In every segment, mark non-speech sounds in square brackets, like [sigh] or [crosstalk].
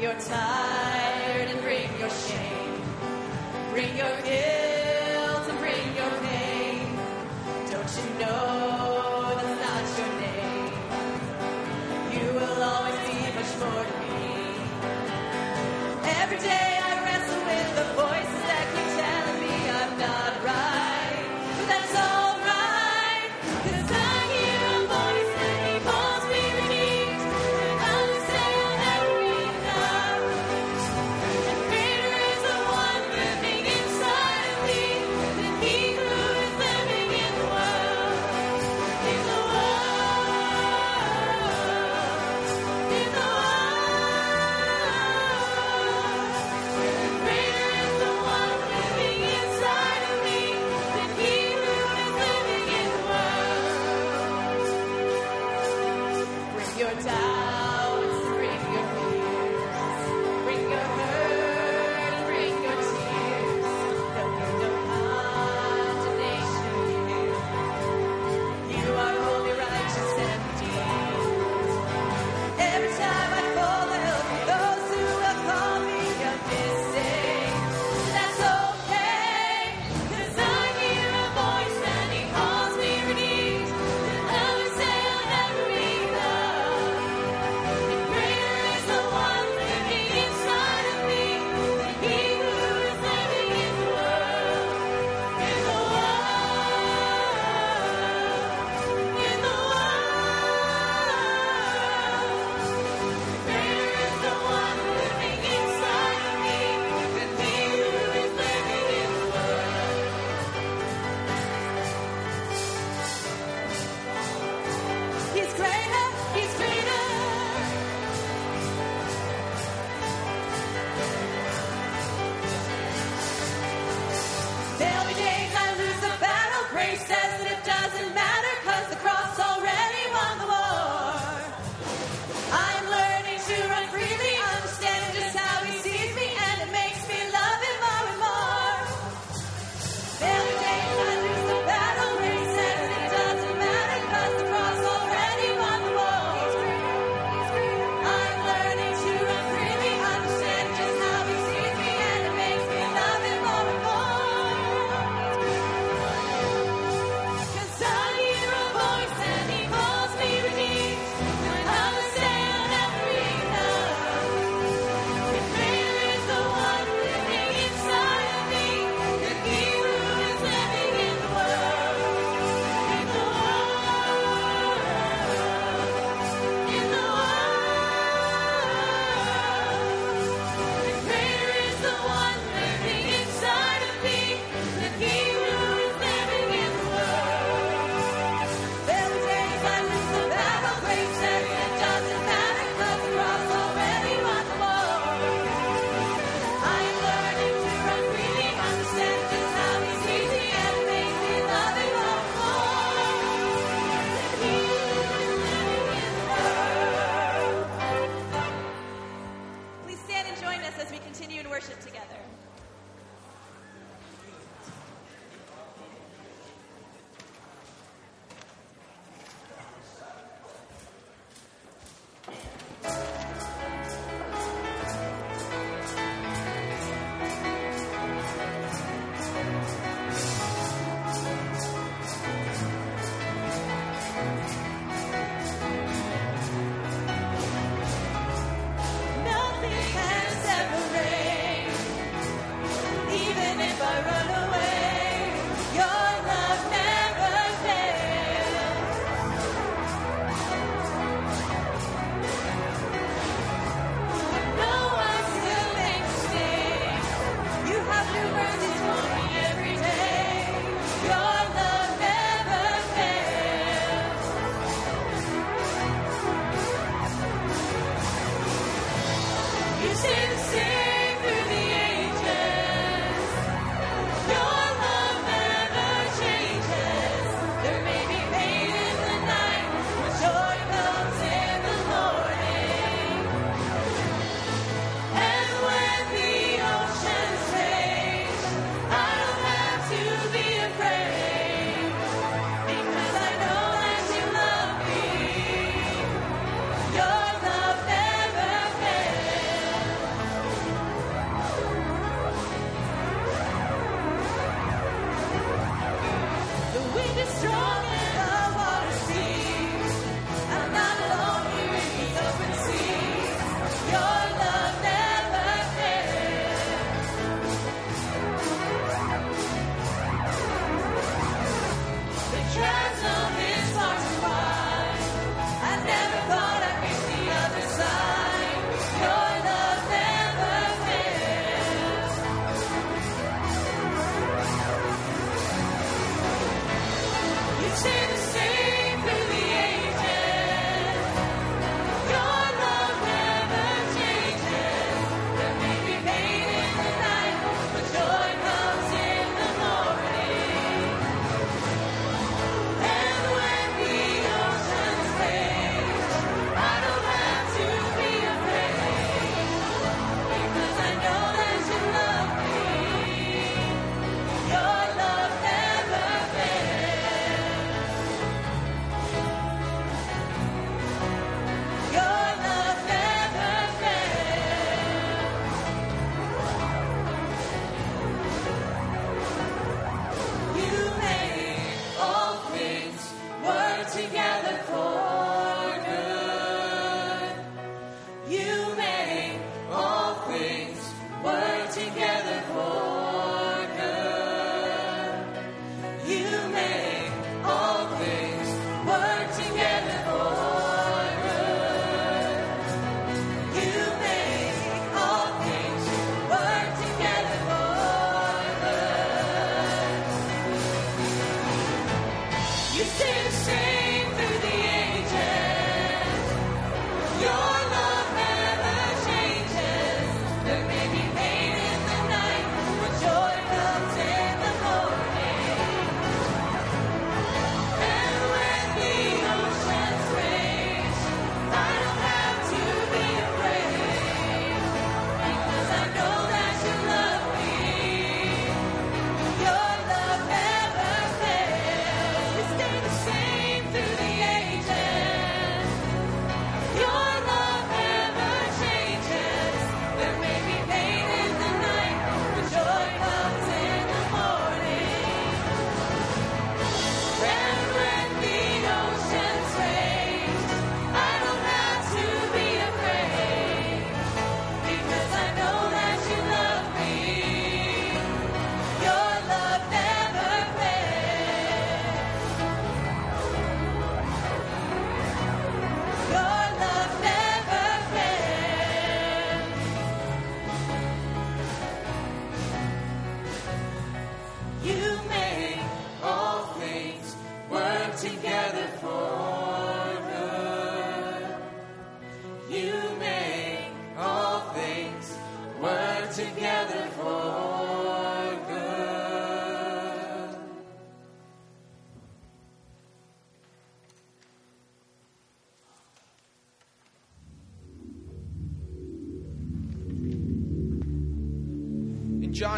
Your tired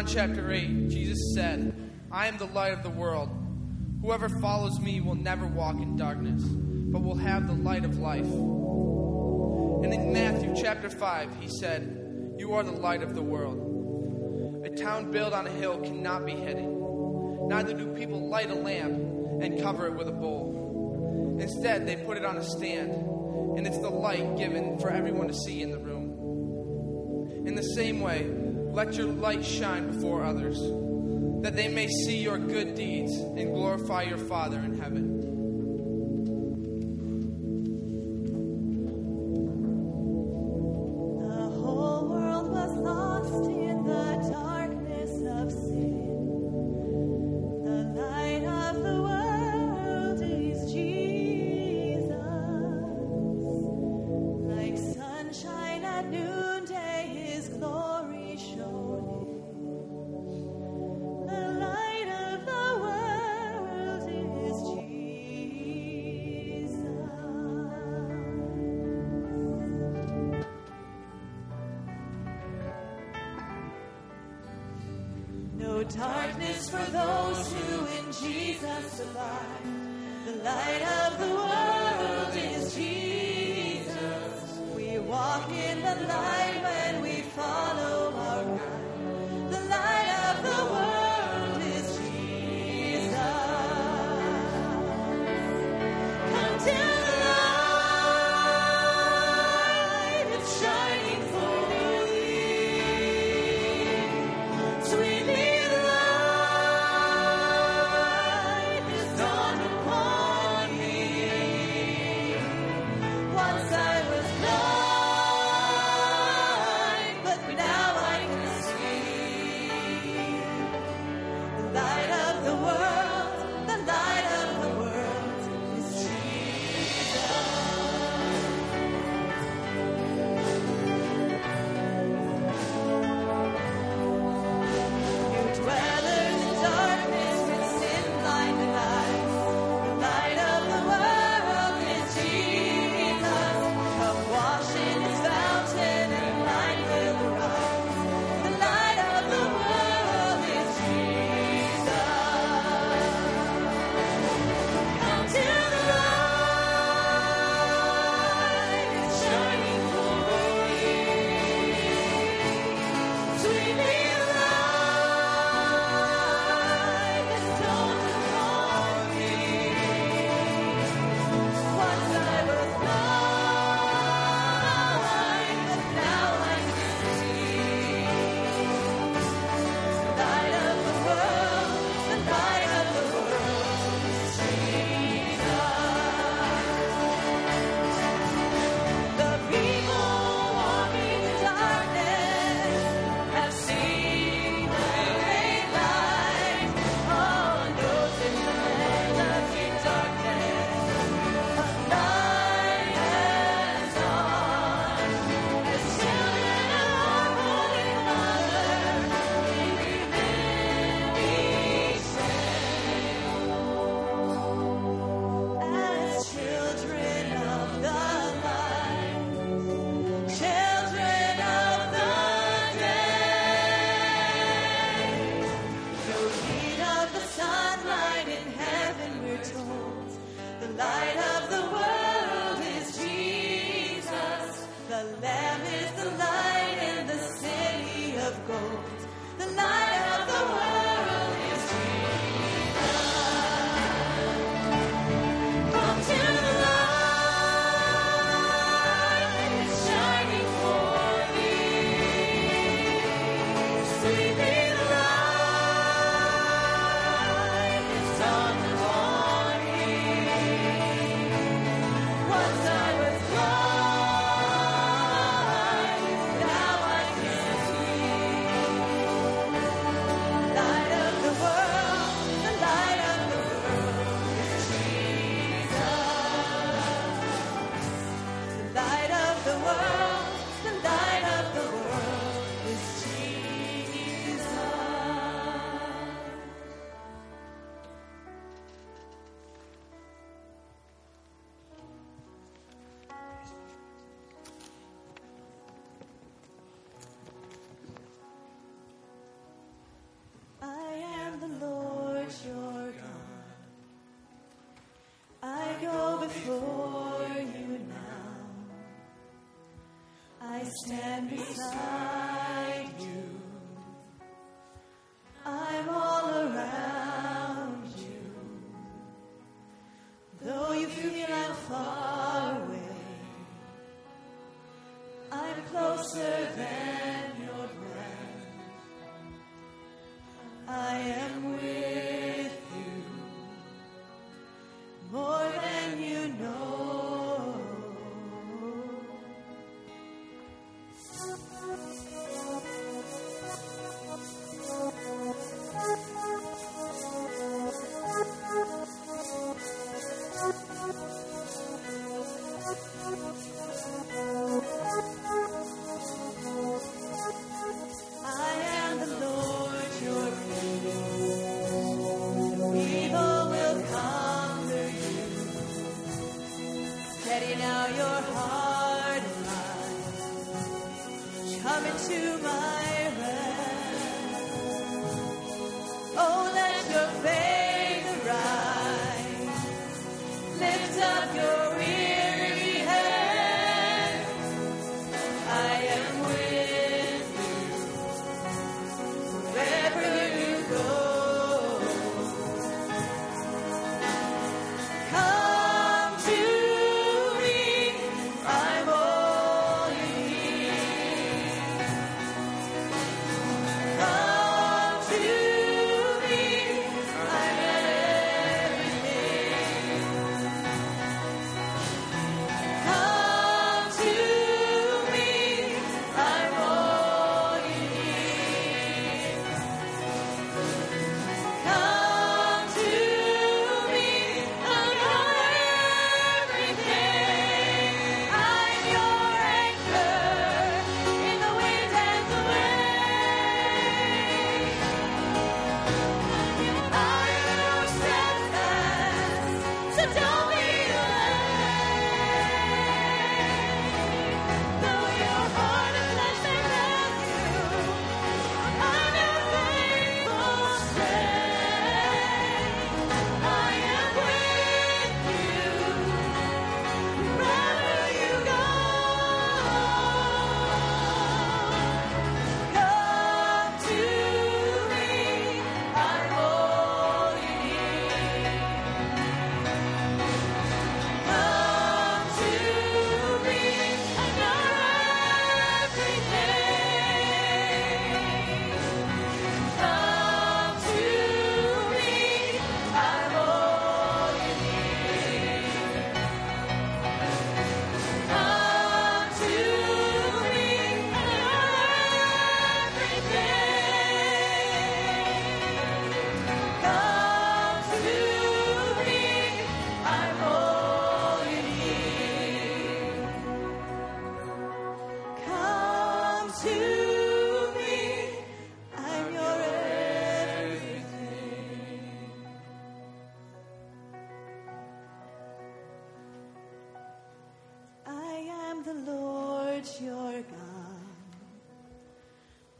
John chapter 8, Jesus said, I am the light of the world. Whoever follows me will never walk in darkness, but will have the light of life. And in Matthew chapter 5, he said, You are the light of the world. A town built on a hill cannot be hidden. Neither do people light a lamp and cover it with a bowl. Instead, they put it on a stand, and it's the light given for everyone to see in the room. In the same way, let your light shine before others, that they may see your good deeds and glorify your Father in heaven.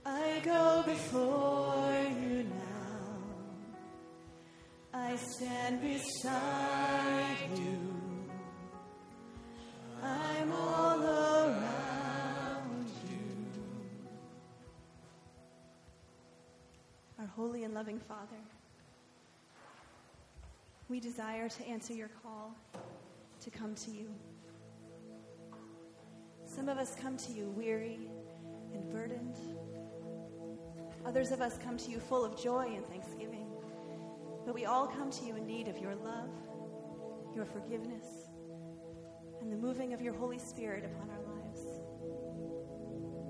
I go before you now. I stand beside you. I'm all around you. Our holy and loving Father, we desire to answer your call to come to you. Some of us come to you weary and burdened. Others of us come to you full of joy and thanksgiving. But we all come to you in need of your love, your forgiveness, and the moving of your Holy Spirit upon our lives.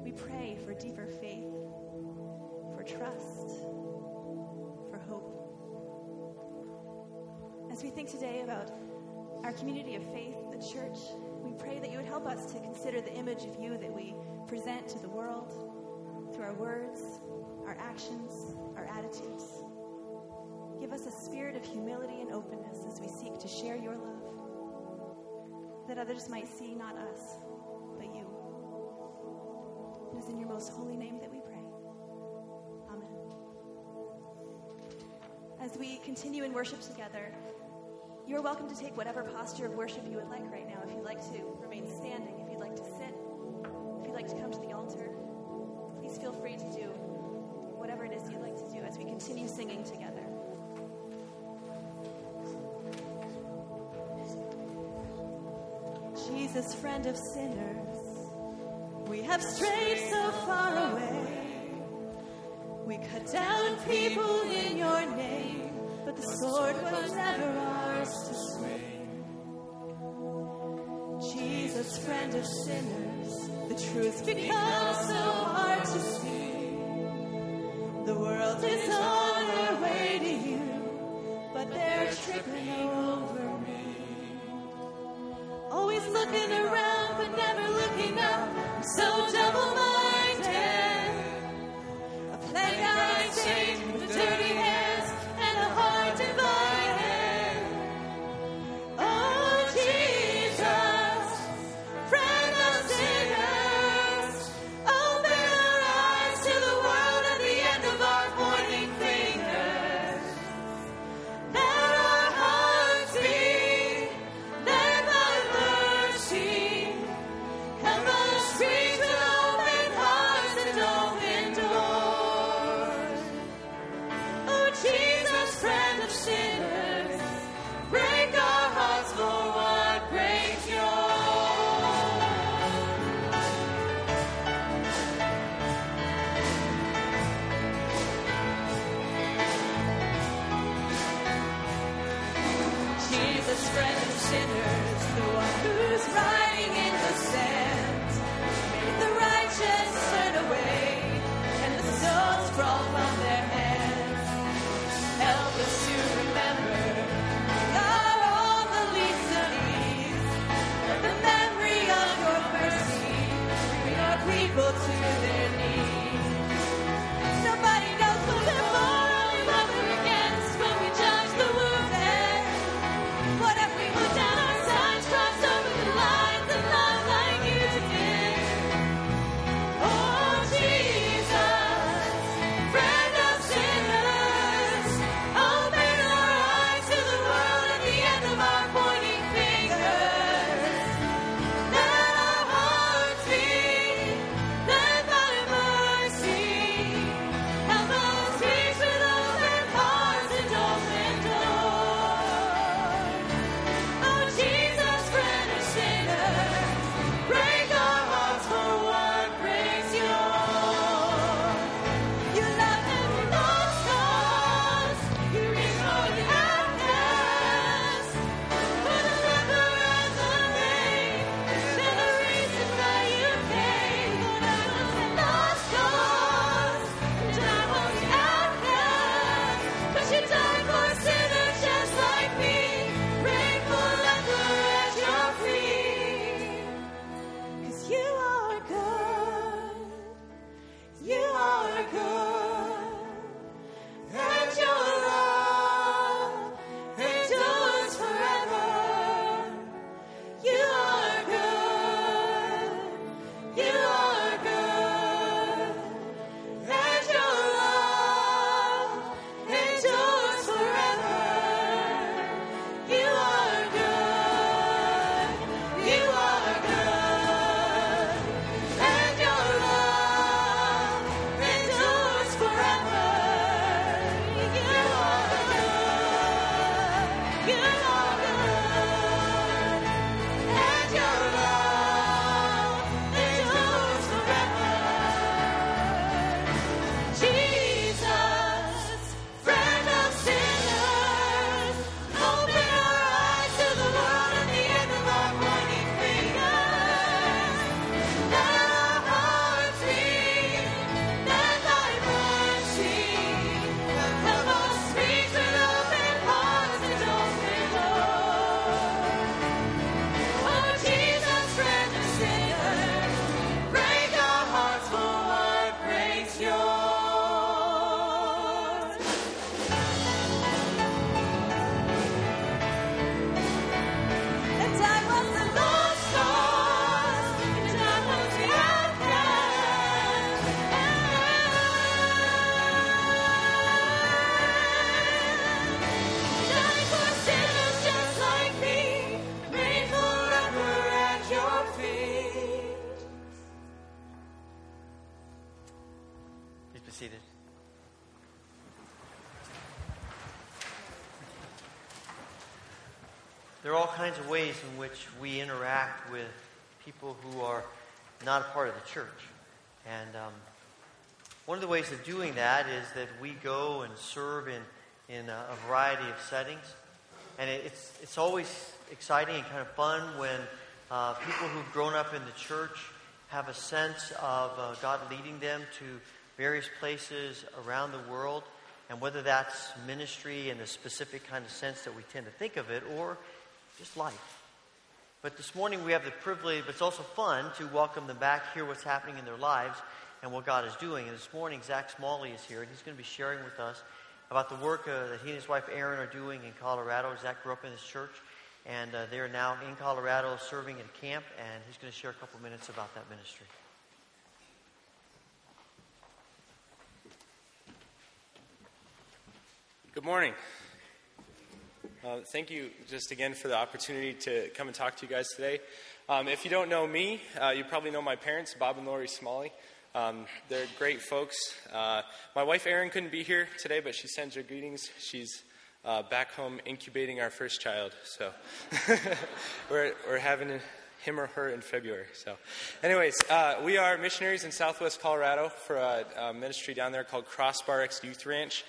We pray for deeper faith, for trust, for hope. As we think today about our community of faith, the church, we pray that you would help us to consider the image of you that we present to the world through our words, our actions, our attitudes. Give us a spirit of humility and openness as we seek to share your love, that others might see not us, but you. It is in your most holy name that we pray. Amen. As we continue in worship together, you're welcome to take whatever posture of worship you would like right now. If you'd like to remain standing, if you'd like to sit, if you'd like to come to the altar, please feel free to do whatever it is you'd like to do as we continue singing together. Jesus, friend of sinners, we have strayed so far away. We cut down people in your name, but the sword was never friend of sinners, the truth becomes so hard to see. The world is on their way to you, but they're tripping over me. Always looking around, Please be seated. There are all kinds of ways in which we interact with people who are not a part of the church. And um, one of the ways of doing that is that we go and serve in, in a, a variety of settings. And it, it's, it's always exciting and kind of fun when uh, people who've grown up in the church have a sense of uh, God leading them to various places around the world. And whether that's ministry in the specific kind of sense that we tend to think of it, or just life. But this morning we have the privilege, but it's also fun to welcome them back, hear what's happening in their lives and what God is doing. And this morning, Zach Smalley is here, and he's going to be sharing with us about the work uh, that he and his wife Erin are doing in Colorado. Zach grew up in this church, and uh, they're now in Colorado serving in camp, and he's going to share a couple minutes about that ministry. Good morning. Uh, thank you just again for the opportunity to come and talk to you guys today. Um, if you don't know me, uh, you probably know my parents, Bob and Lori Smalley. Um, they're great folks. Uh, my wife Erin couldn't be here today, but she sends her greetings. She's uh, back home incubating our first child, so [laughs] we're, we're having him or her in February. So, anyways, uh, we are missionaries in Southwest Colorado for a, a ministry down there called Crossbar X Youth Ranch.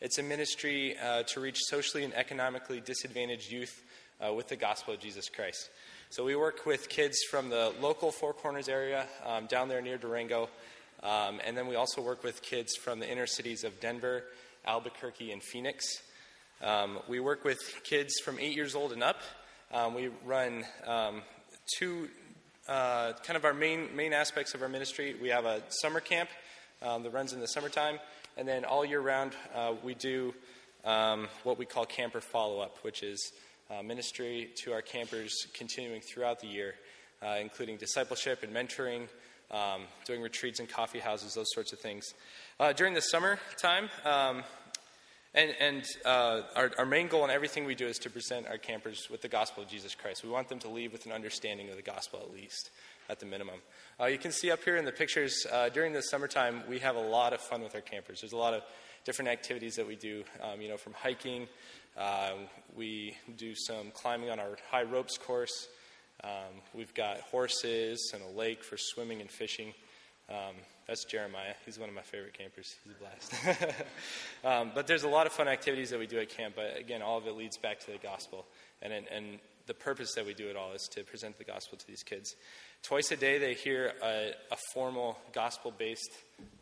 It's a ministry uh, to reach socially and economically disadvantaged youth uh, with the gospel of Jesus Christ. So we work with kids from the local Four Corners area um, down there near Durango, um, and then we also work with kids from the inner cities of Denver, Albuquerque, and Phoenix. Um, we work with kids from eight years old and up. Um, we run um, two uh, kind of our main main aspects of our ministry. We have a summer camp um, that runs in the summertime. And then all year round, uh, we do um, what we call camper follow up, which is uh, ministry to our campers continuing throughout the year, uh, including discipleship and mentoring, um, doing retreats in coffee houses, those sorts of things. Uh, during the summer time, um, and, and uh, our, our, main goal in everything we do is to present our campers with the gospel of Jesus Christ. We want them to leave with an understanding of the gospel at least at the minimum. Uh, you can see up here in the pictures, uh, during the summertime, we have a lot of fun with our campers. There's a lot of different activities that we do, um, you know, from hiking. Uh, we do some climbing on our high ropes course. Um, we've got horses and a lake for swimming and fishing. Um, that's Jeremiah. He's one of my favorite campers. He's a blast. [laughs] um, but there's a lot of fun activities that we do at camp. But again, all of it leads back to the gospel. And, and, the purpose that we do it all is to present the gospel to these kids. Twice a day, they hear a, a formal gospel based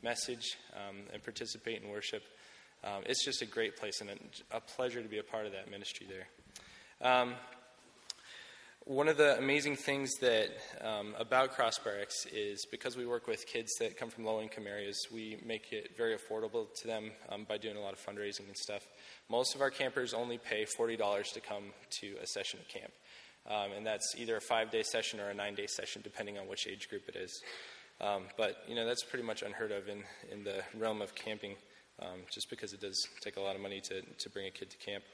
message um, and participate in worship. Um, it's just a great place and a, a, pleasure to be a part of that ministry there. One of the amazing things that um, about Crossbar X is because we work with kids that come from low income areas, we make it very affordable to them um, by doing a lot of fundraising and stuff. Most of our campers only pay $40 to come to a session of camp. Um, and that's either a five day session or a nine day session, depending on which age group it is. Um, but you know that's pretty much unheard of in, in the realm of camping, um, just because it does take a lot of money to, to bring a kid to camp.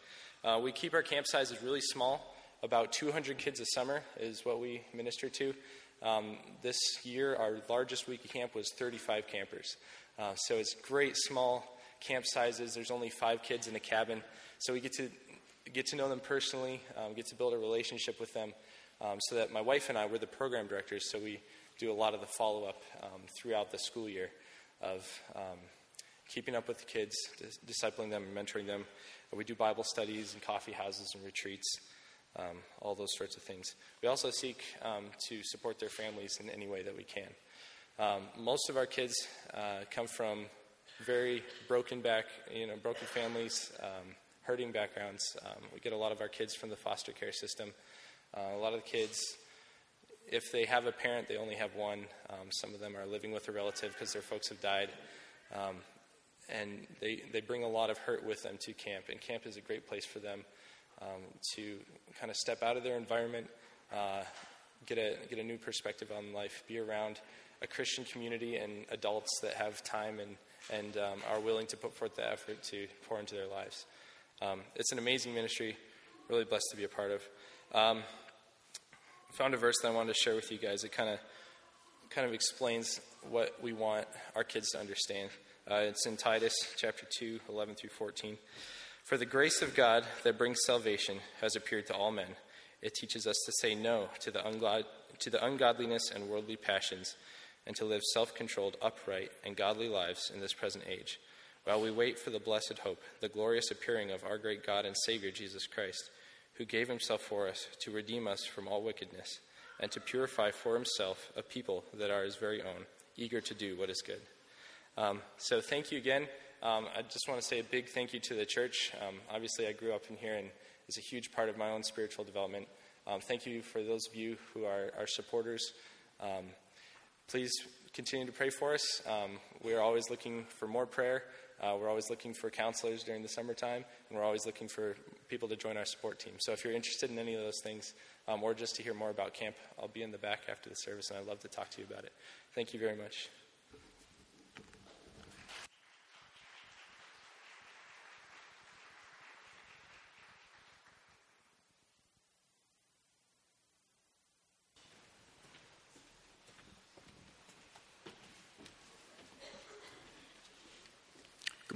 Uh, we keep our camp sizes really small. About 200 kids a summer is what we minister to. Um, this year, our largest week of camp was 35 campers. Uh, so it's great small camp sizes. There's only five kids in a cabin, so we get to get to know them personally, um, get to build a relationship with them. Um, so that my wife and I were the program directors, so we do a lot of the follow up um, throughout the school year of um, keeping up with the kids, discipling them, and mentoring them. We do Bible studies and coffee houses and retreats, um, all those sorts of things. We also seek um, to support their families in any way that we can. most of our kids uh, come from very broken back, you know, broken families. Um, hurting backgrounds. Um, we get a lot of our kids from the foster care system. Uh, a lot of the kids, if they have a parent, they only have one. Um, some of them are living with a relative because their folks have died. Um, and they, they bring a lot of hurt with them to camp. And camp is a great place for them um, to kind of step out of their environment, uh, get, a, get a new perspective on life, be around a Christian community and adults that have time and, and um, are willing to put forth the effort to pour into their lives. Um, it's an amazing ministry. Really blessed to be a part of. Um, I found a verse that I wanted to share with you guys. It kind of kind of explains what we want our kids to understand. Uh, it's in Titus chapter 2, 11 through 14. For the grace of God that brings salvation has appeared to all men. It teaches us to say no to the, ungod- to the ungodliness and worldly passions and to live self controlled, upright, and godly lives in this present age, while we wait for the blessed hope, the glorious appearing of our great God and Savior Jesus Christ, who gave himself for us to redeem us from all wickedness and to purify for himself a people that are his very own, eager to do what is good. Um, so, thank you again. Um, I just want to say a big thank you to the church. Um, obviously, I grew up in here and is a huge part of my own spiritual development. Um, thank you for those of you who are our supporters. Um, please continue to pray for us. Um, we are always looking for more prayer. Uh, we're always looking for counselors during the summertime, and we're always looking for people to join our support team. So if you're interested in any of those things, um, or just to hear more about camp, I'll be in the back after the service, and I'd love to talk to you about it. Thank you very much.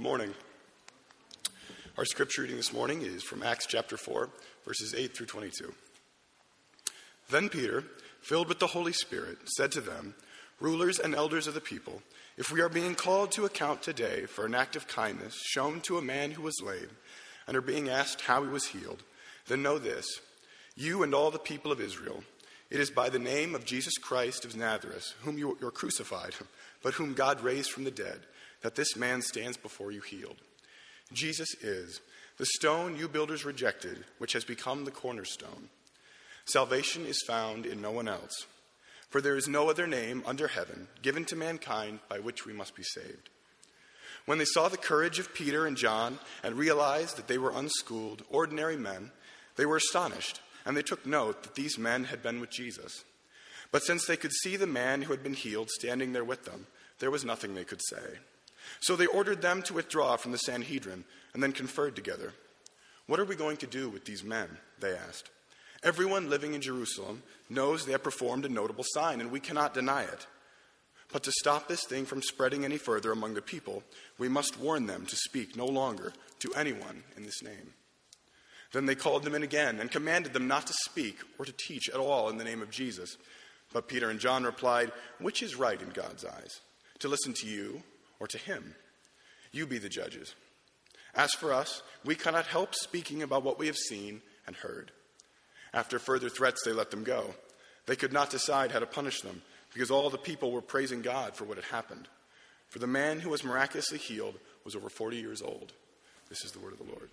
Good morning. Our scripture reading this morning is from Acts chapter 4, verses 8 through 22. Then Peter, filled with the Holy Spirit, said to them, Rulers and elders of the people, if we are being called to account today for an act of kindness shown to a man who was lame, and are being asked how he was healed, then know this you and all the people of Israel, it is by the name of Jesus Christ of Nazareth, whom you are crucified, but whom God raised from the dead, that this man stands before you healed. Jesus is the stone you builders rejected, which has become the cornerstone. Salvation is found in no one else, for there is no other name under heaven given to mankind by which we must be saved. When they saw the courage of Peter and John and realized that they were unschooled, ordinary men, they were astonished, and they took note that these men had been with Jesus. But since they could see the man who had been healed standing there with them, there was nothing they could say. So they ordered them to withdraw from the Sanhedrin and then conferred together. What are we going to do with these men? They asked. Everyone living in Jerusalem knows they have performed a notable sign, and we cannot deny it. But to stop this thing from spreading any further among the people, we must warn them to speak no longer to anyone in this name. Then they called them in again and commanded them not to speak or to teach at all in the name of Jesus. But Peter and John replied, Which is right in God's eyes? To listen to you or to him? You be the judges. As for us, we cannot help speaking about what we have seen and heard. After further threats, they let them go. They could not decide how to punish them because all the people were praising God for what had happened. For the man who was miraculously healed was over 40 years old. This is the word of the Lord.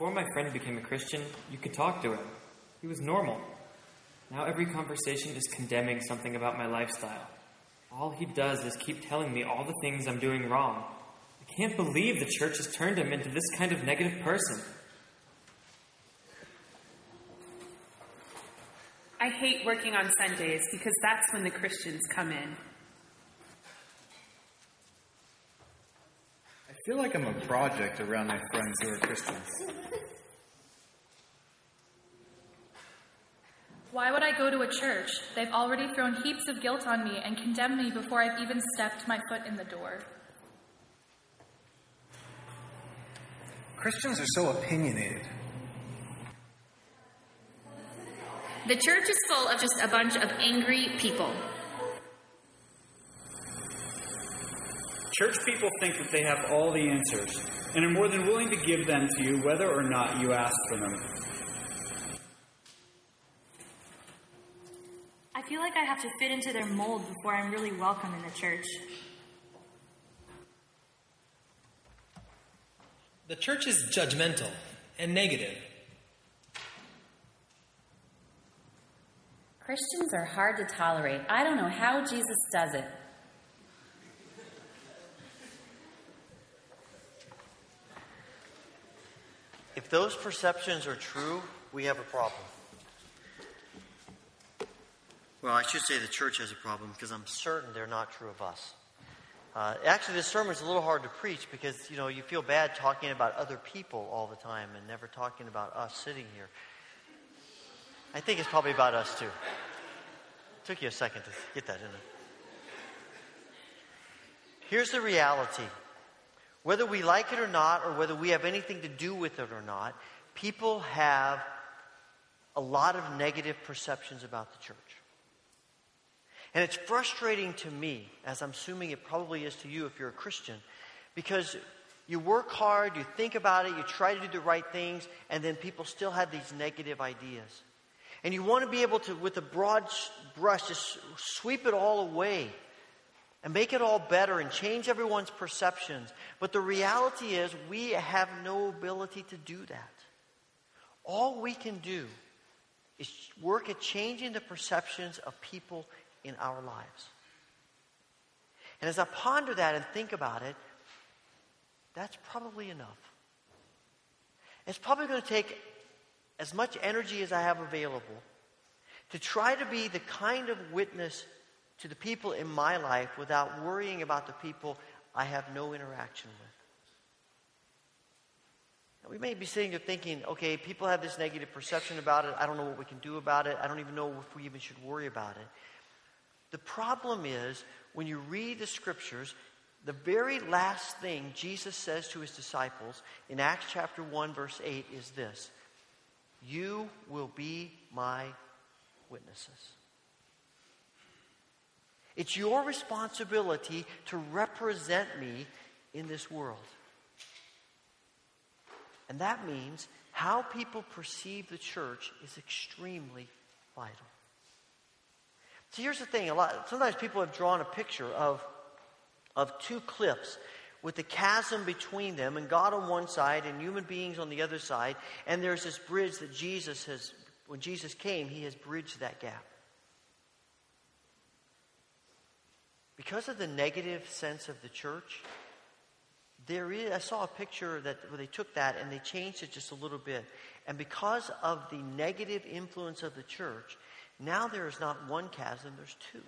Before my friend became a Christian, you could talk to him. He was normal. Now every conversation is condemning something about my lifestyle. All he does is keep telling me all the things I'm doing wrong. I can't believe the church has turned him into this kind of negative person. I hate working on Sundays because that's when the Christians come in. I feel like I'm a project around my friends who are Christians. Why would I go to a church? They've already thrown heaps of guilt on me and condemned me before I've even stepped my foot in the door. Christians are so opinionated. The church is full of just a bunch of angry people. Church people think that they have all the answers and are more than willing to give them to you whether or not you ask for them. Feel like I have to fit into their mold before I'm really welcome in the church. The church is judgmental and negative. Christians are hard to tolerate. I don't know how Jesus does it. If those perceptions are true, we have a problem. Well, I should say the church has a problem because I'm certain they're not true of us. Uh, actually, this sermon is a little hard to preach because you know you feel bad talking about other people all the time and never talking about us sitting here. I think it's probably about us too. It Took you a second to get that in it. Here's the reality. Whether we like it or not, or whether we have anything to do with it or not, people have a lot of negative perceptions about the church. And it's frustrating to me, as I'm assuming it probably is to you if you're a Christian, because you work hard, you think about it, you try to do the right things, and then people still have these negative ideas. And you want to be able to, with a broad brush, just sweep it all away and make it all better and change everyone's perceptions. But the reality is, we have no ability to do that. All we can do is work at changing the perceptions of people in our lives. And as I ponder that and think about it, that's probably enough. It's probably going to take as much energy as I have available to try to be the kind of witness to the people in my life without worrying about the people I have no interaction with. We may be sitting there thinking, okay, people have this negative perception about it. I don't know what we can do about it. I don't even know if we even should worry about it. The problem is when you read the scriptures, the very last thing Jesus says to his disciples in Acts chapter 1, verse 8 is this You will be my witnesses. It's your responsibility to represent me in this world. And that means how people perceive the church is extremely vital. See, here's the thing. A lot, sometimes people have drawn a picture of, of two cliffs with the chasm between them and God on one side and human beings on the other side. And there's this bridge that Jesus has, when Jesus came, he has bridged that gap. Because of the negative sense of the church, there is, I saw a picture that where they took that and they changed it just a little bit. And because of the negative influence of the church, now there is not one chasm, there's two.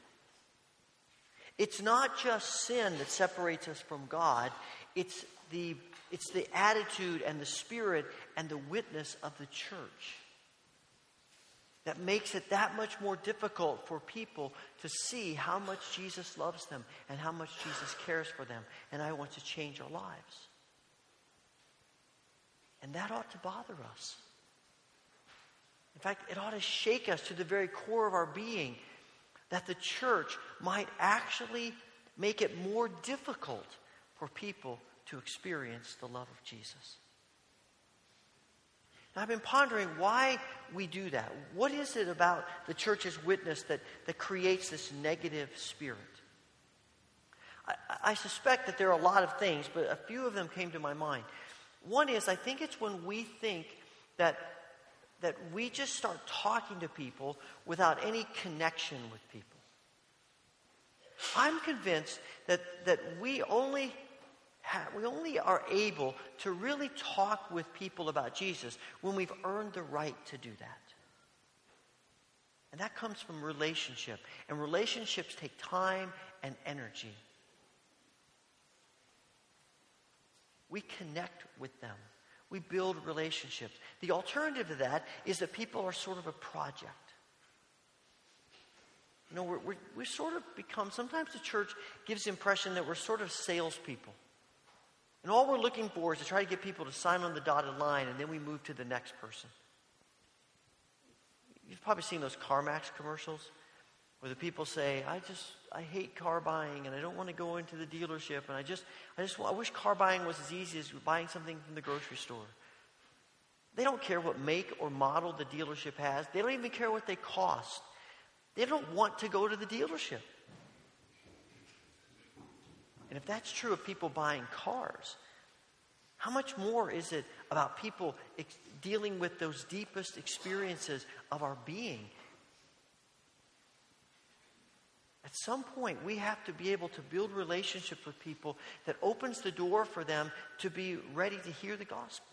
It's not just sin that separates us from God, it's the, it's the attitude and the spirit and the witness of the church that makes it that much more difficult for people to see how much Jesus loves them and how much Jesus cares for them and I want to change our lives. And that ought to bother us. In fact, it ought to shake us to the very core of our being that the church might actually make it more difficult for people to experience the love of Jesus. Now, I've been pondering why we do that. What is it about the church's witness that, that creates this negative spirit? I, I suspect that there are a lot of things, but a few of them came to my mind. One is, I think it's when we think that that we just start talking to people without any connection with people. I'm convinced that, that we only have, we only are able to really talk with people about Jesus when we've earned the right to do that. And that comes from relationship. And relationships take time and energy. We connect with them. We build relationships. The alternative to that is that people are sort of a project. You know, we're, we sort of become, sometimes the church gives the impression that we're sort of salespeople. And all we're looking for is to try to get people to sign on the dotted line, and then we move to the next person. You've probably seen those CarMax commercials where the people say, I just, I hate car buying and I don't want to go into the dealership and I just, I just, I wish car buying was as easy as buying something from the grocery store. They don't care what make or model the dealership has. They don't even care what they cost. They don't want to go to the dealership. And if that's true of people buying cars, how much more is it about people ex- dealing with those deepest experiences of our being? At some point, we have to be able to build relationships with people that opens the door for them to be ready to hear the gospel.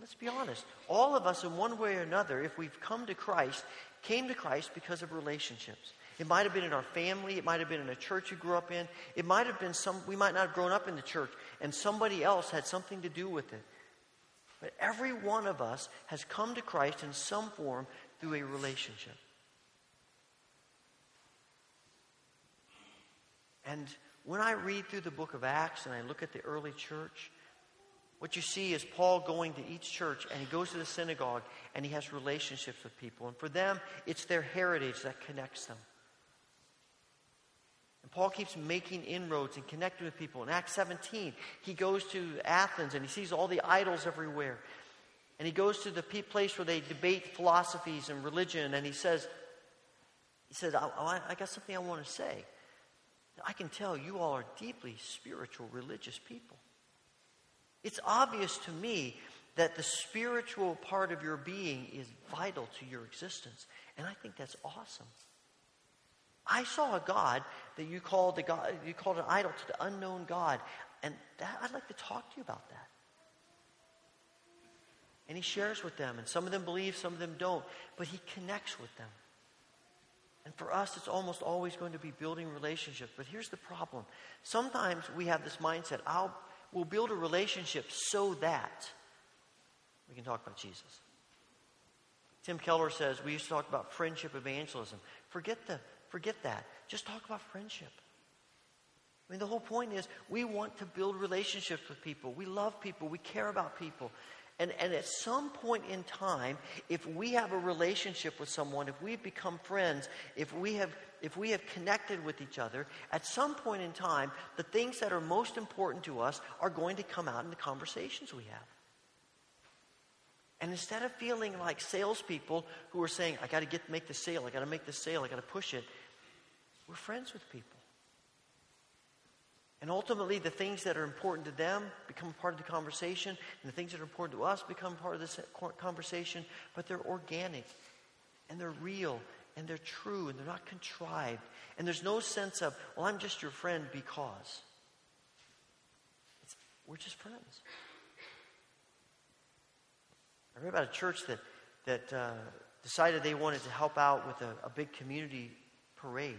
Let's be honest. All of us, in one way or another, if we've come to Christ, came to Christ because of relationships. It might have been in our family. It might have been in a church you grew up in. It might have been some, we might not have grown up in the church, and somebody else had something to do with it. But every one of us has come to Christ in some form through a relationship. And when I read through the book of Acts and I look at the early church, what you see is Paul going to each church and he goes to the synagogue and he has relationships with people. And for them, it's their heritage that connects them. And Paul keeps making inroads and connecting with people. In Acts 17, he goes to Athens and he sees all the idols everywhere. And he goes to the place where they debate philosophies and religion and he says, he says, I, I got something I want to say. I can tell you all are deeply spiritual, religious people. It's obvious to me that the spiritual part of your being is vital to your existence. And I think that's awesome. I saw a God that you called, the God, you called an idol to the unknown God. And that, I'd like to talk to you about that. And he shares with them. And some of them believe, some of them don't. But he connects with them. And for us, it's almost always going to be building relationships. But here's the problem. Sometimes we have this mindset I'll we'll build a relationship so that we can talk about Jesus. Tim Keller says we used to talk about friendship evangelism. Forget, the, forget that. Just talk about friendship. I mean, the whole point is we want to build relationships with people. We love people. We care about people. And, and at some point in time, if we have a relationship with someone, if we've become friends, if we have if we have connected with each other, at some point in time, the things that are most important to us are going to come out in the conversations we have. And instead of feeling like salespeople who are saying, I got to get make the sale, I got to make the sale, I got to push it, we're friends with people. And ultimately, the things that are important to them become part of the conversation, and the things that are important to us become part of this conversation, but they're organic and they're real and they're true and they're not contrived. And there's no sense of, well, I'm just your friend because. It's, we're just friends. I read about a church that, that uh, decided they wanted to help out with a, a big community parade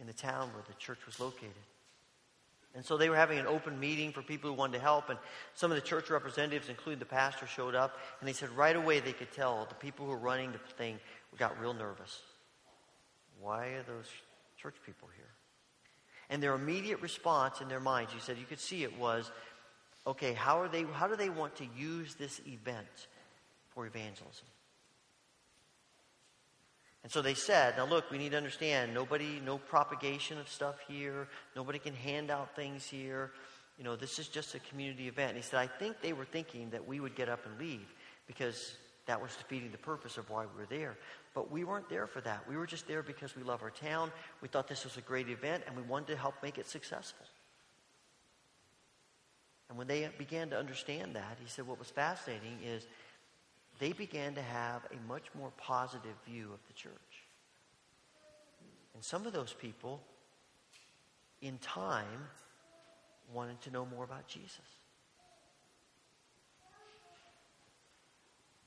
in the town where the church was located. And so they were having an open meeting for people who wanted to help, and some of the church representatives, including the pastor, showed up, and they said right away they could tell the people who were running the thing got real nervous. Why are those church people here? And their immediate response in their minds, you said you could see it was, okay, how are they how do they want to use this event for evangelism? And so they said, now look, we need to understand nobody, no propagation of stuff here. Nobody can hand out things here. You know, this is just a community event. And he said, I think they were thinking that we would get up and leave because that was defeating the purpose of why we were there. But we weren't there for that. We were just there because we love our town. We thought this was a great event and we wanted to help make it successful. And when they began to understand that, he said what was fascinating is they began to have a much more positive view of the church. And some of those people, in time, wanted to know more about Jesus.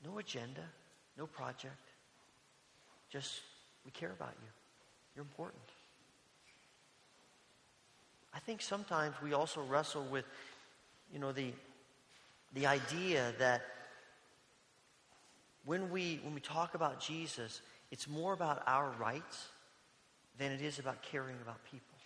No agenda, no project. Just, we care about you. You're important. I think sometimes we also wrestle with, you know, the, the idea that when we, when we talk about Jesus, it's more about our rights than it is about caring about people.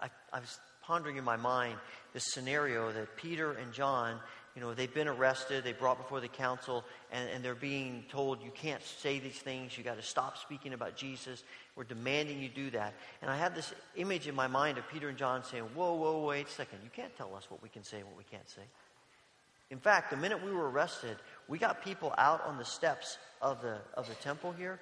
I, I, I was pondering in my mind this scenario that Peter and John you know, they've been arrested, they brought before the council, and, and they're being told, you can't say these things, you got to stop speaking about Jesus. We're demanding you do that. And I have this image in my mind of Peter and John saying, whoa, whoa, wait a second, you can't tell us what we can say and what we can't say. In fact, the minute we were arrested, we got people out on the steps of the, of the temple here,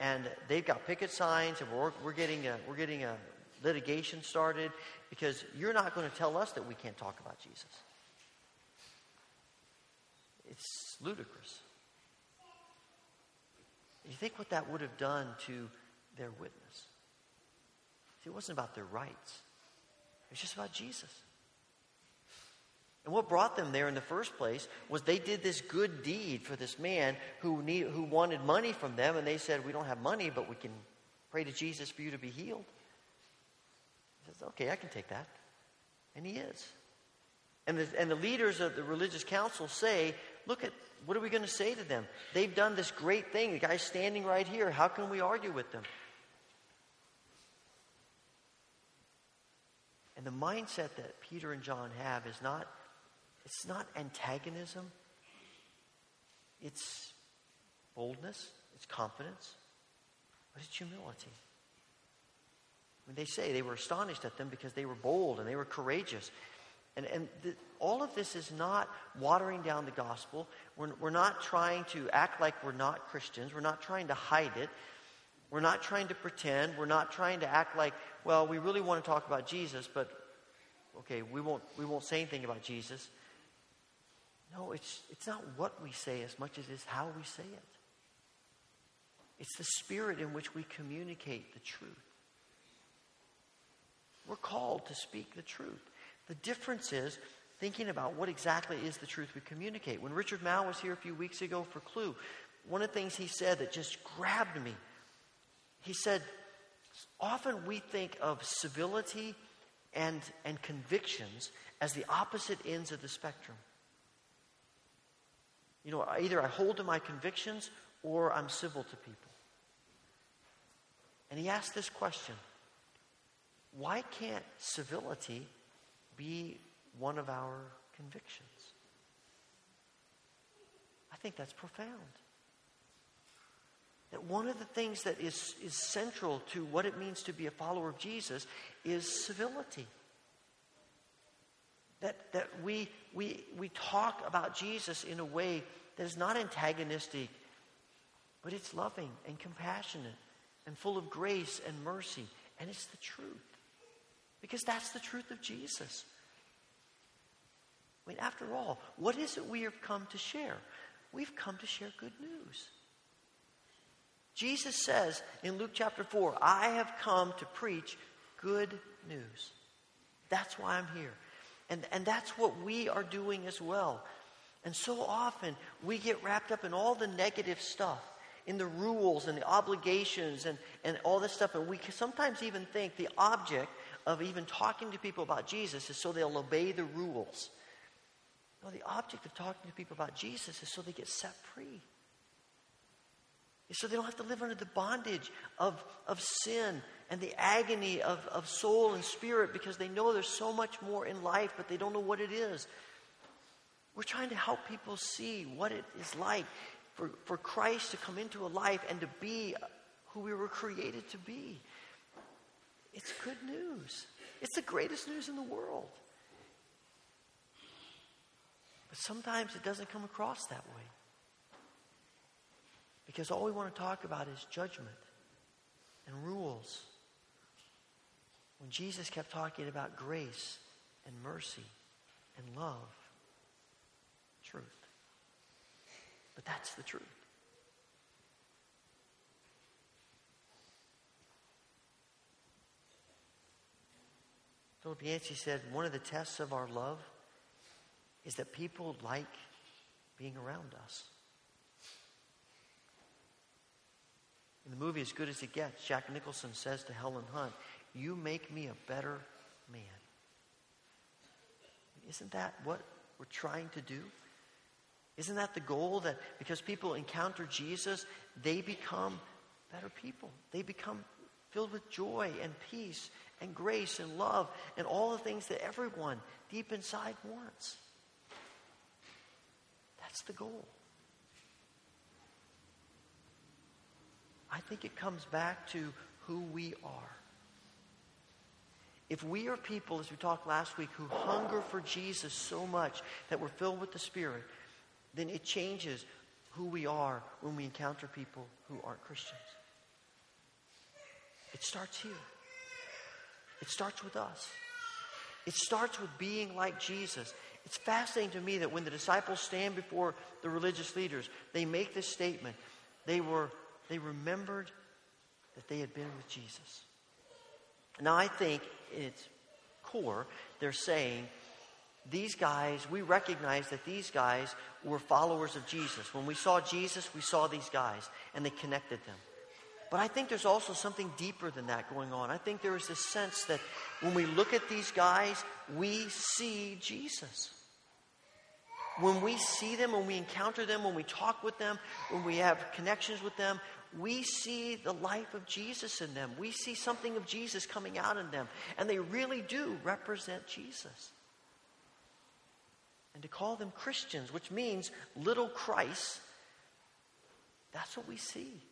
and they've got picket signs, and we're, we're, getting a, we're getting a litigation started because you're not going to tell us that we can't talk about Jesus. It's ludicrous. You think what that would have done to their witness? See, it wasn't about their rights, it was just about Jesus. And what brought them there in the first place was they did this good deed for this man who, need, who wanted money from them, and they said, We don't have money, but we can pray to Jesus for you to be healed. He says, Okay, I can take that. And he is. And the, and the leaders of the religious council say, Look at what are we going to say to them? They've done this great thing. The guy's standing right here. How can we argue with them? And the mindset that Peter and John have is not it's not antagonism. It's boldness, it's confidence, but it's humility. When they say they were astonished at them because they were bold and they were courageous. And, and the, all of this is not watering down the gospel. We're, we're not trying to act like we're not Christians. We're not trying to hide it. We're not trying to pretend. We're not trying to act like, well, we really want to talk about Jesus, but okay, we won't, we won't say anything about Jesus. No, it's, it's not what we say as much as it's how we say it. It's the spirit in which we communicate the truth. We're called to speak the truth. The difference is thinking about what exactly is the truth we communicate. When Richard Mouw was here a few weeks ago for Clue, one of the things he said that just grabbed me, he said, often we think of civility and, and convictions as the opposite ends of the spectrum. You know, either I hold to my convictions or I'm civil to people. And he asked this question Why can't civility be one of our convictions? I think that's profound. That one of the things that is, is central to what it means to be a follower of Jesus is civility that, that we, we, we talk about Jesus in a way that is not antagonistic, but it's loving and compassionate and full of grace and mercy. And it's the truth. Because that's the truth of Jesus. I mean, after all, what is it we have come to share? We've come to share good news. Jesus says in Luke chapter 4, I have come to preach good news. That's why I'm here. And, and that's what we are doing as well. And so often we get wrapped up in all the negative stuff, in the rules and the obligations and, and all this stuff. And we sometimes even think the object of even talking to people about Jesus is so they'll obey the rules. No, the object of talking to people about Jesus is so they get set free. So they don't have to live under the bondage of, of sin and the agony of, of soul and spirit because they know there's so much more in life, but they don't know what it is. We're trying to help people see what it is like for, for Christ to come into a life and to be who we were created to be. It's good news. It's the greatest news in the world. But sometimes it doesn't come across that way. Because all we want to talk about is judgment and rules when Jesus kept talking about grace and mercy and love, truth. But that's the truth. Philip Yancey said one of the tests of our love is that people like being around us. In the movie As Good as It Gets, Jack Nicholson says to Helen Hunt, you make me a better man. Isn't that what we're trying to do? Isn't that the goal that because people encounter Jesus, they become better people? They become filled with joy and peace and grace and love and all the things that everyone deep inside wants. That's the goal. I think it comes back to who we are. If we are people, as we talked last week, who hunger for Jesus so much that we're filled with the Spirit, then it changes who we are when we encounter people who aren't Christians. It starts here. It starts with us. It starts with being like Jesus. It's fascinating to me that when the disciples stand before the religious leaders, they make this statement. They were they remembered that they had been with Jesus. Now I think in its core, they're saying these guys, we recognize that these guys were followers of Jesus. When we saw Jesus, we saw these guys, and they connected them. But I think there's also something deeper than that going on. I think there is this sense that when we look at these guys, we see Jesus. When we see them, when we encounter them, when we talk with them, when we have connections with them, we see the life of Jesus in them. We see something of Jesus coming out in them. And they really do represent Jesus. And to call them Christians, which means little Christ, that's what we see.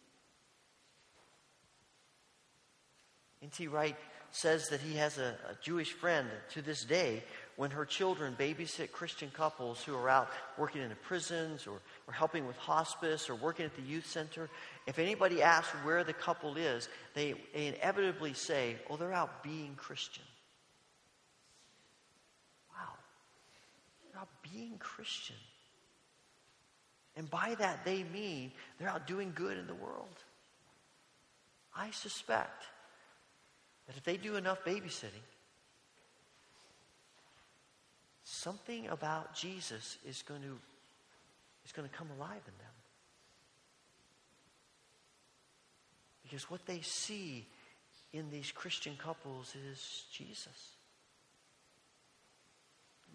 N.T. Wright says that he has a, a, Jewish friend to this day when her children babysit Christian couples who are out working in the prisons or, or helping with hospice or working at the youth center. If anybody asks where the couple is, they, they inevitably say, Oh, they're out being Christian. Wow. They're out being Christian. And by that, they mean they're out doing good in the world. I suspect that if they do enough babysitting, something about Jesus is going to, is going to come alive in them. Because what they see in these Christian couples is Jesus.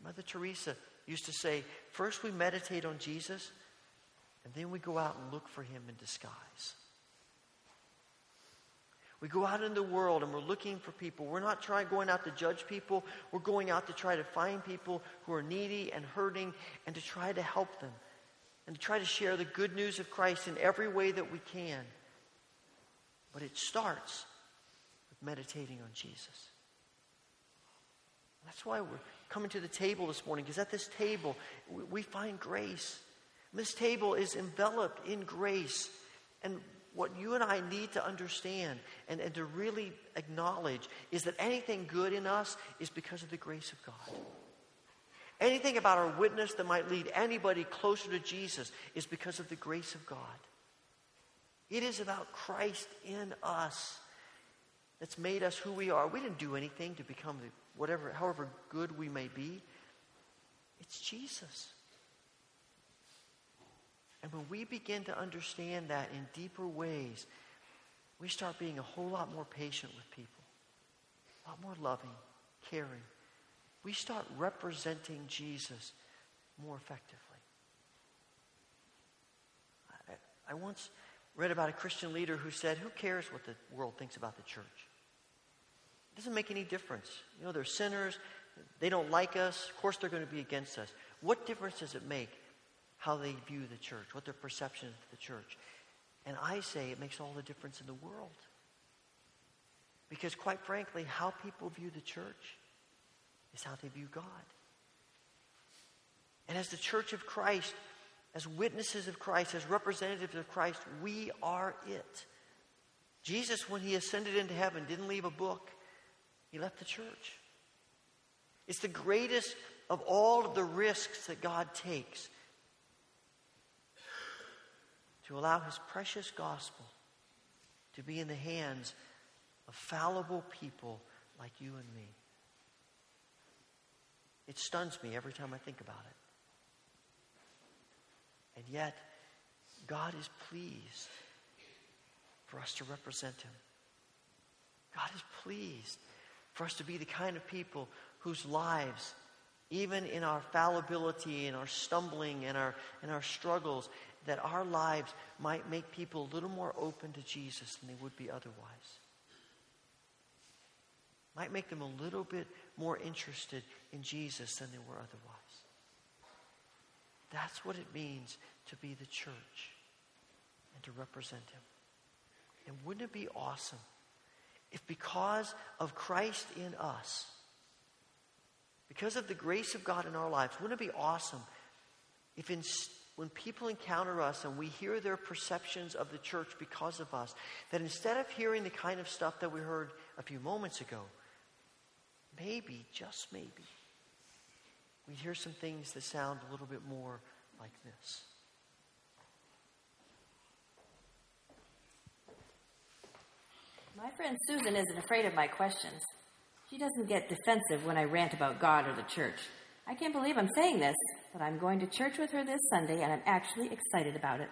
Mother Teresa used to say, first we meditate on Jesus, and then we go out and look for him in disguise. We go out in the world and we're looking for people. We're not trying going out to judge people. We're going out to try to find people who are needy and hurting and to try to help them and to try to share the good news of Christ in every way that we can. But it starts with meditating on Jesus. That's why we're coming to the table this morning, because at this table, we find grace. This table is enveloped in grace. And what you and I need to understand and, and to really acknowledge is that anything good in us is because of the grace of God. Anything about our witness that might lead anybody closer to Jesus is because of the grace of God. It is about Christ in us that's made us who we are. We didn't do anything to become whatever, however good we may be. It's Jesus. And when we begin to understand that in deeper ways, we start being a whole lot more patient with people, a lot more loving, caring. We start representing Jesus more effectively. I, I once read about a Christian leader who said, Who cares what the world thinks about the church? It doesn't make any difference. You know, they're sinners. They don't like us. Of course, they're going to be against us. What difference does it make how they view the church, what their perception of the church. And I say it makes all the difference in the world. Because, quite frankly, how people view the church is how they view God. And as the church of Christ, as witnesses of Christ, as representatives of Christ, we are it. Jesus, when he ascended into heaven, didn't leave a book, he left the church. It's the greatest of all of the risks that God takes to allow his precious gospel to be in the hands of fallible people like you and me. It stuns me every time I think about it. And yet, God is pleased for us to represent him. God is pleased for us to be the kind of people whose lives, even in our fallibility and our stumbling and our, and our struggles, that our lives might make people a little more open to Jesus than they would be otherwise. Might make them a little bit more interested in Jesus than they were otherwise. That's what it means to be the church and to represent Him. And wouldn't it be awesome if, because of Christ in us, because of the grace of God in our lives, wouldn't it be awesome if, in, when people encounter us and we hear their perceptions of the church because of us, that instead of hearing the kind of stuff that we heard a few moments ago, maybe, just maybe, we'd hear some things that sound a little bit more like this. My friend Susan isn't afraid of my questions. She doesn't get defensive when I rant about God or the church. I can't believe I'm saying this, but I'm going to church with her this Sunday and I'm actually excited about it.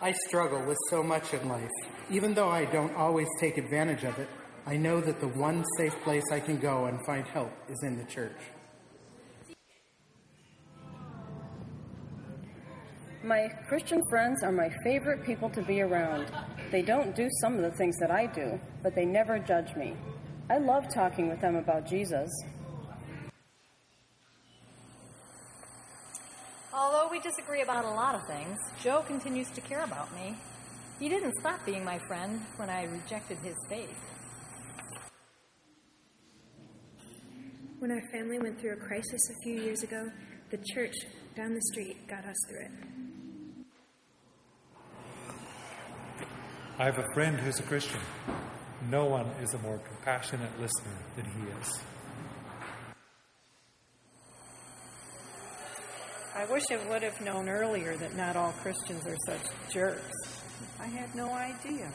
I struggle with so much in life. Even though I don't always take advantage of it, I know that the one safe place I can go and find help is in the church. My Christian friends are my favorite people to be around. They don't do some of the things that I do, but they never judge me. I love talking with them about Jesus. Although we disagree about a lot of things, Joe continues to care about me. He didn't stop being my friend when I rejected his faith. When our family went through a crisis a few years ago, the church down the street got us through it. I have a friend who's a Christian. No one is a more compassionate listener than he is. I wish I would have known earlier that not all Christians are such jerks. I had no idea.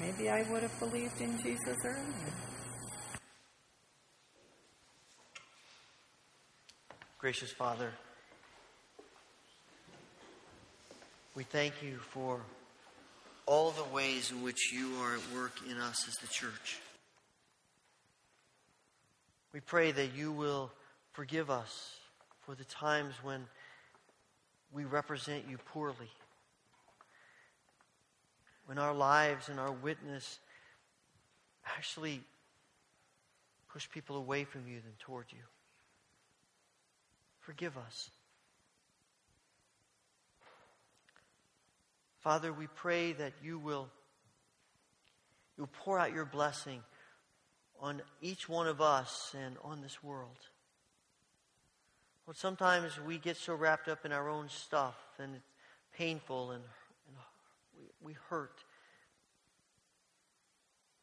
Maybe I would have believed in Jesus earlier. Gracious Father, we thank you for all the ways in which you are at work in us as the church. We pray that you will forgive us for the times when we represent you poorly, when our lives and our witness actually push people away from you than toward you. Forgive us. Father, we pray that you will you'll pour out your blessing on each one of us and on this world. Well, sometimes we get so wrapped up in our own stuff and it's painful and, and we, we hurt.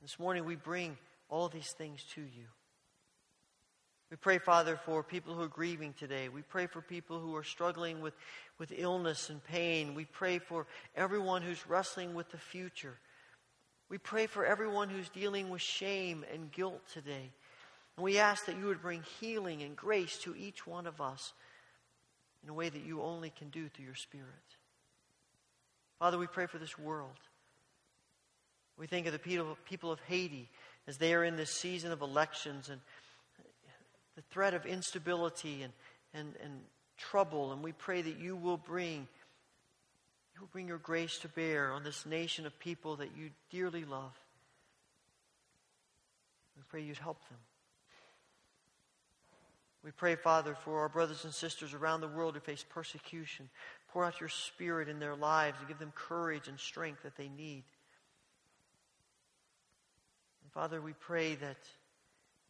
This morning we bring all these things to you. We pray, Father, for people who are grieving today. We pray for people who are struggling with, with illness and pain. We pray for everyone who's wrestling with the future. We pray for everyone who's dealing with shame and guilt today. And we ask that you would bring healing and grace to each one of us in a way that you only can do through your Spirit. Father, we pray for this world. We think of the people, people of Haiti as they are in this season of elections and the threat of instability and, and, and trouble. And we pray that you will bring you will bring your grace to bear on this nation of people that you dearly love. We pray you'd help them. We pray, Father, for our brothers and sisters around the world who face persecution. Pour out your spirit in their lives and give them courage and strength that they need. And Father, we pray that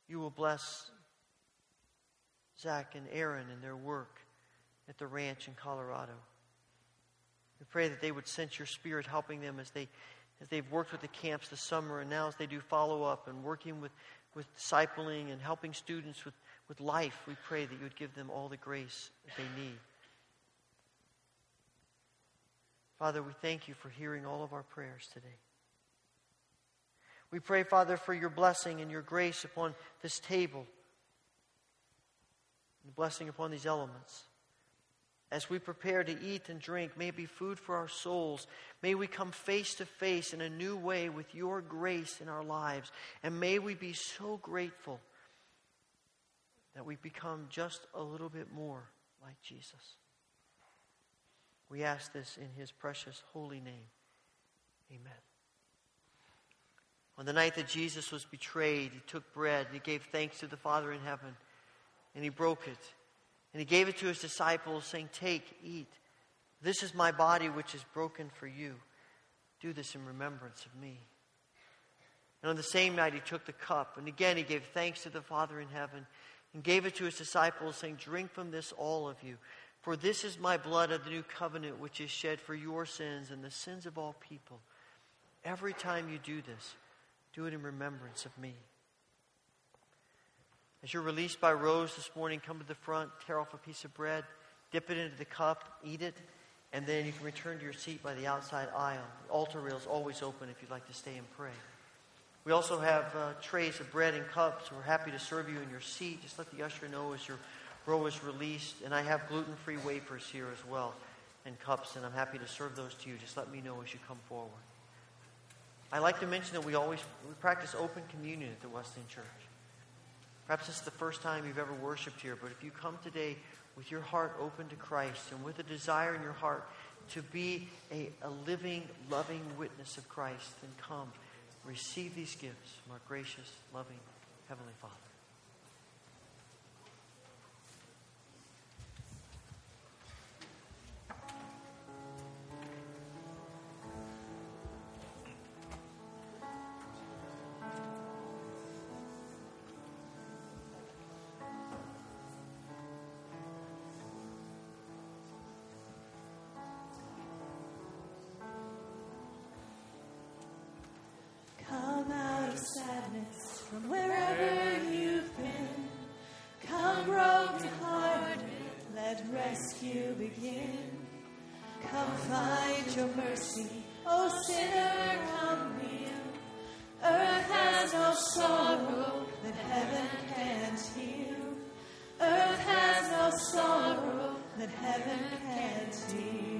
you will bless Zach and Aaron and their work at the ranch in Colorado. We pray that they would sense your spirit helping them as they as they've worked with the camps this summer and now as they do follow up and working with, with discipling and helping students with, with life, we pray that you would give them all the grace that they need. Father, we thank you for hearing all of our prayers today. We pray, Father, for your blessing and your grace upon this table and blessing upon these elements. As we prepare to eat and drink, may it be food for our souls. May we come face to face in a new way with your grace in our lives. And may we be so grateful that we become just a little bit more like Jesus. We ask this in his precious holy name. Amen. On the night that Jesus was betrayed, he took bread he gave thanks to the Father in heaven. And he broke it. And he gave it to his disciples, saying, Take, eat. This is my body, which is broken for you. Do this in remembrance of me. And on the same night, he took the cup, and again he gave thanks to the Father in heaven, and gave it to his disciples, saying, Drink from this, all of you. For this is my blood of the new covenant, which is shed for your sins and the sins of all people. Every time you do this, do it in remembrance of me. As you're released by rows this morning, come to the front, tear off a piece of bread, dip it into the cup, eat it, and then you can return to your seat by the outside aisle. The altar rail is always open if you'd like to stay and pray. We also have uh, trays of bread and cups. We're happy to serve you in your seat. Just let the usher know as your row is released. And I have gluten free wafers here as well and cups, and I'm happy to serve those to you. Just let me know as you come forward. I like to mention that we always we practice open communion at the Wesleyan Church. Perhaps this is the first time you've ever worshiped here, but if you come today with your heart open to Christ and with a desire in your heart to be a, a living, loving witness of Christ, then come. Receive these gifts from our gracious, loving Heavenly Father. Find your mercy, oh sinner, come near. Earth has no sorrow that heaven can't heal. Earth has no sorrow that heaven can't heal.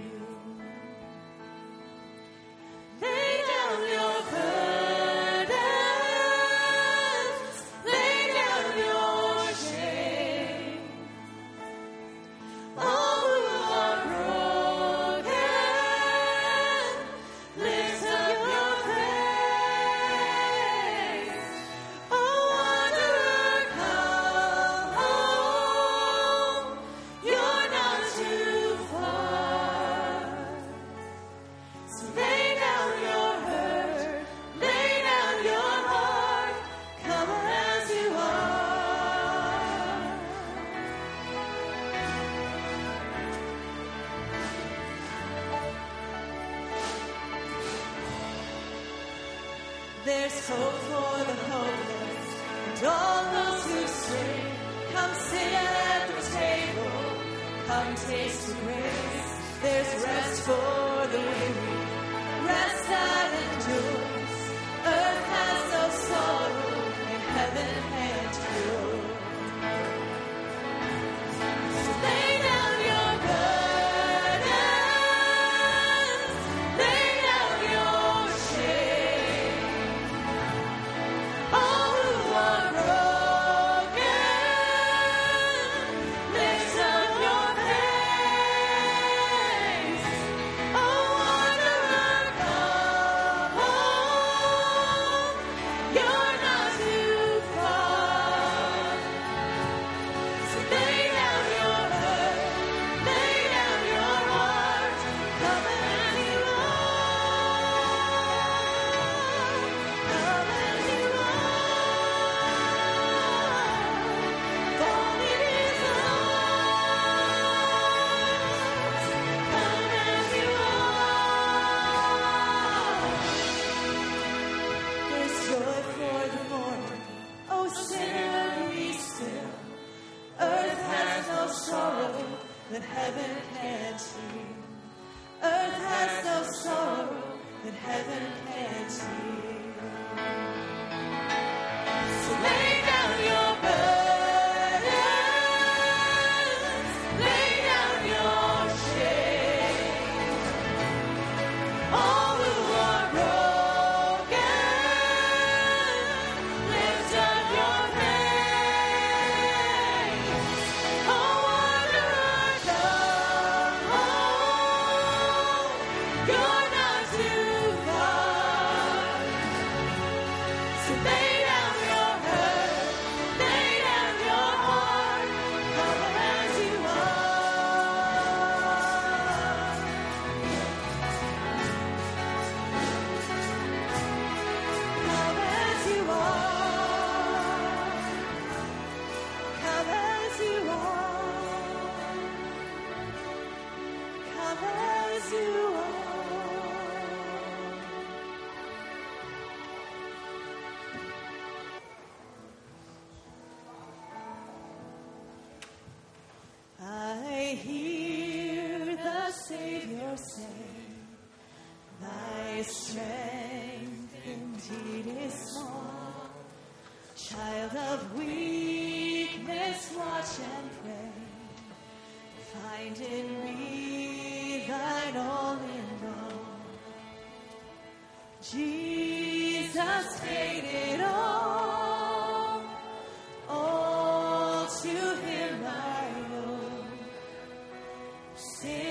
sin.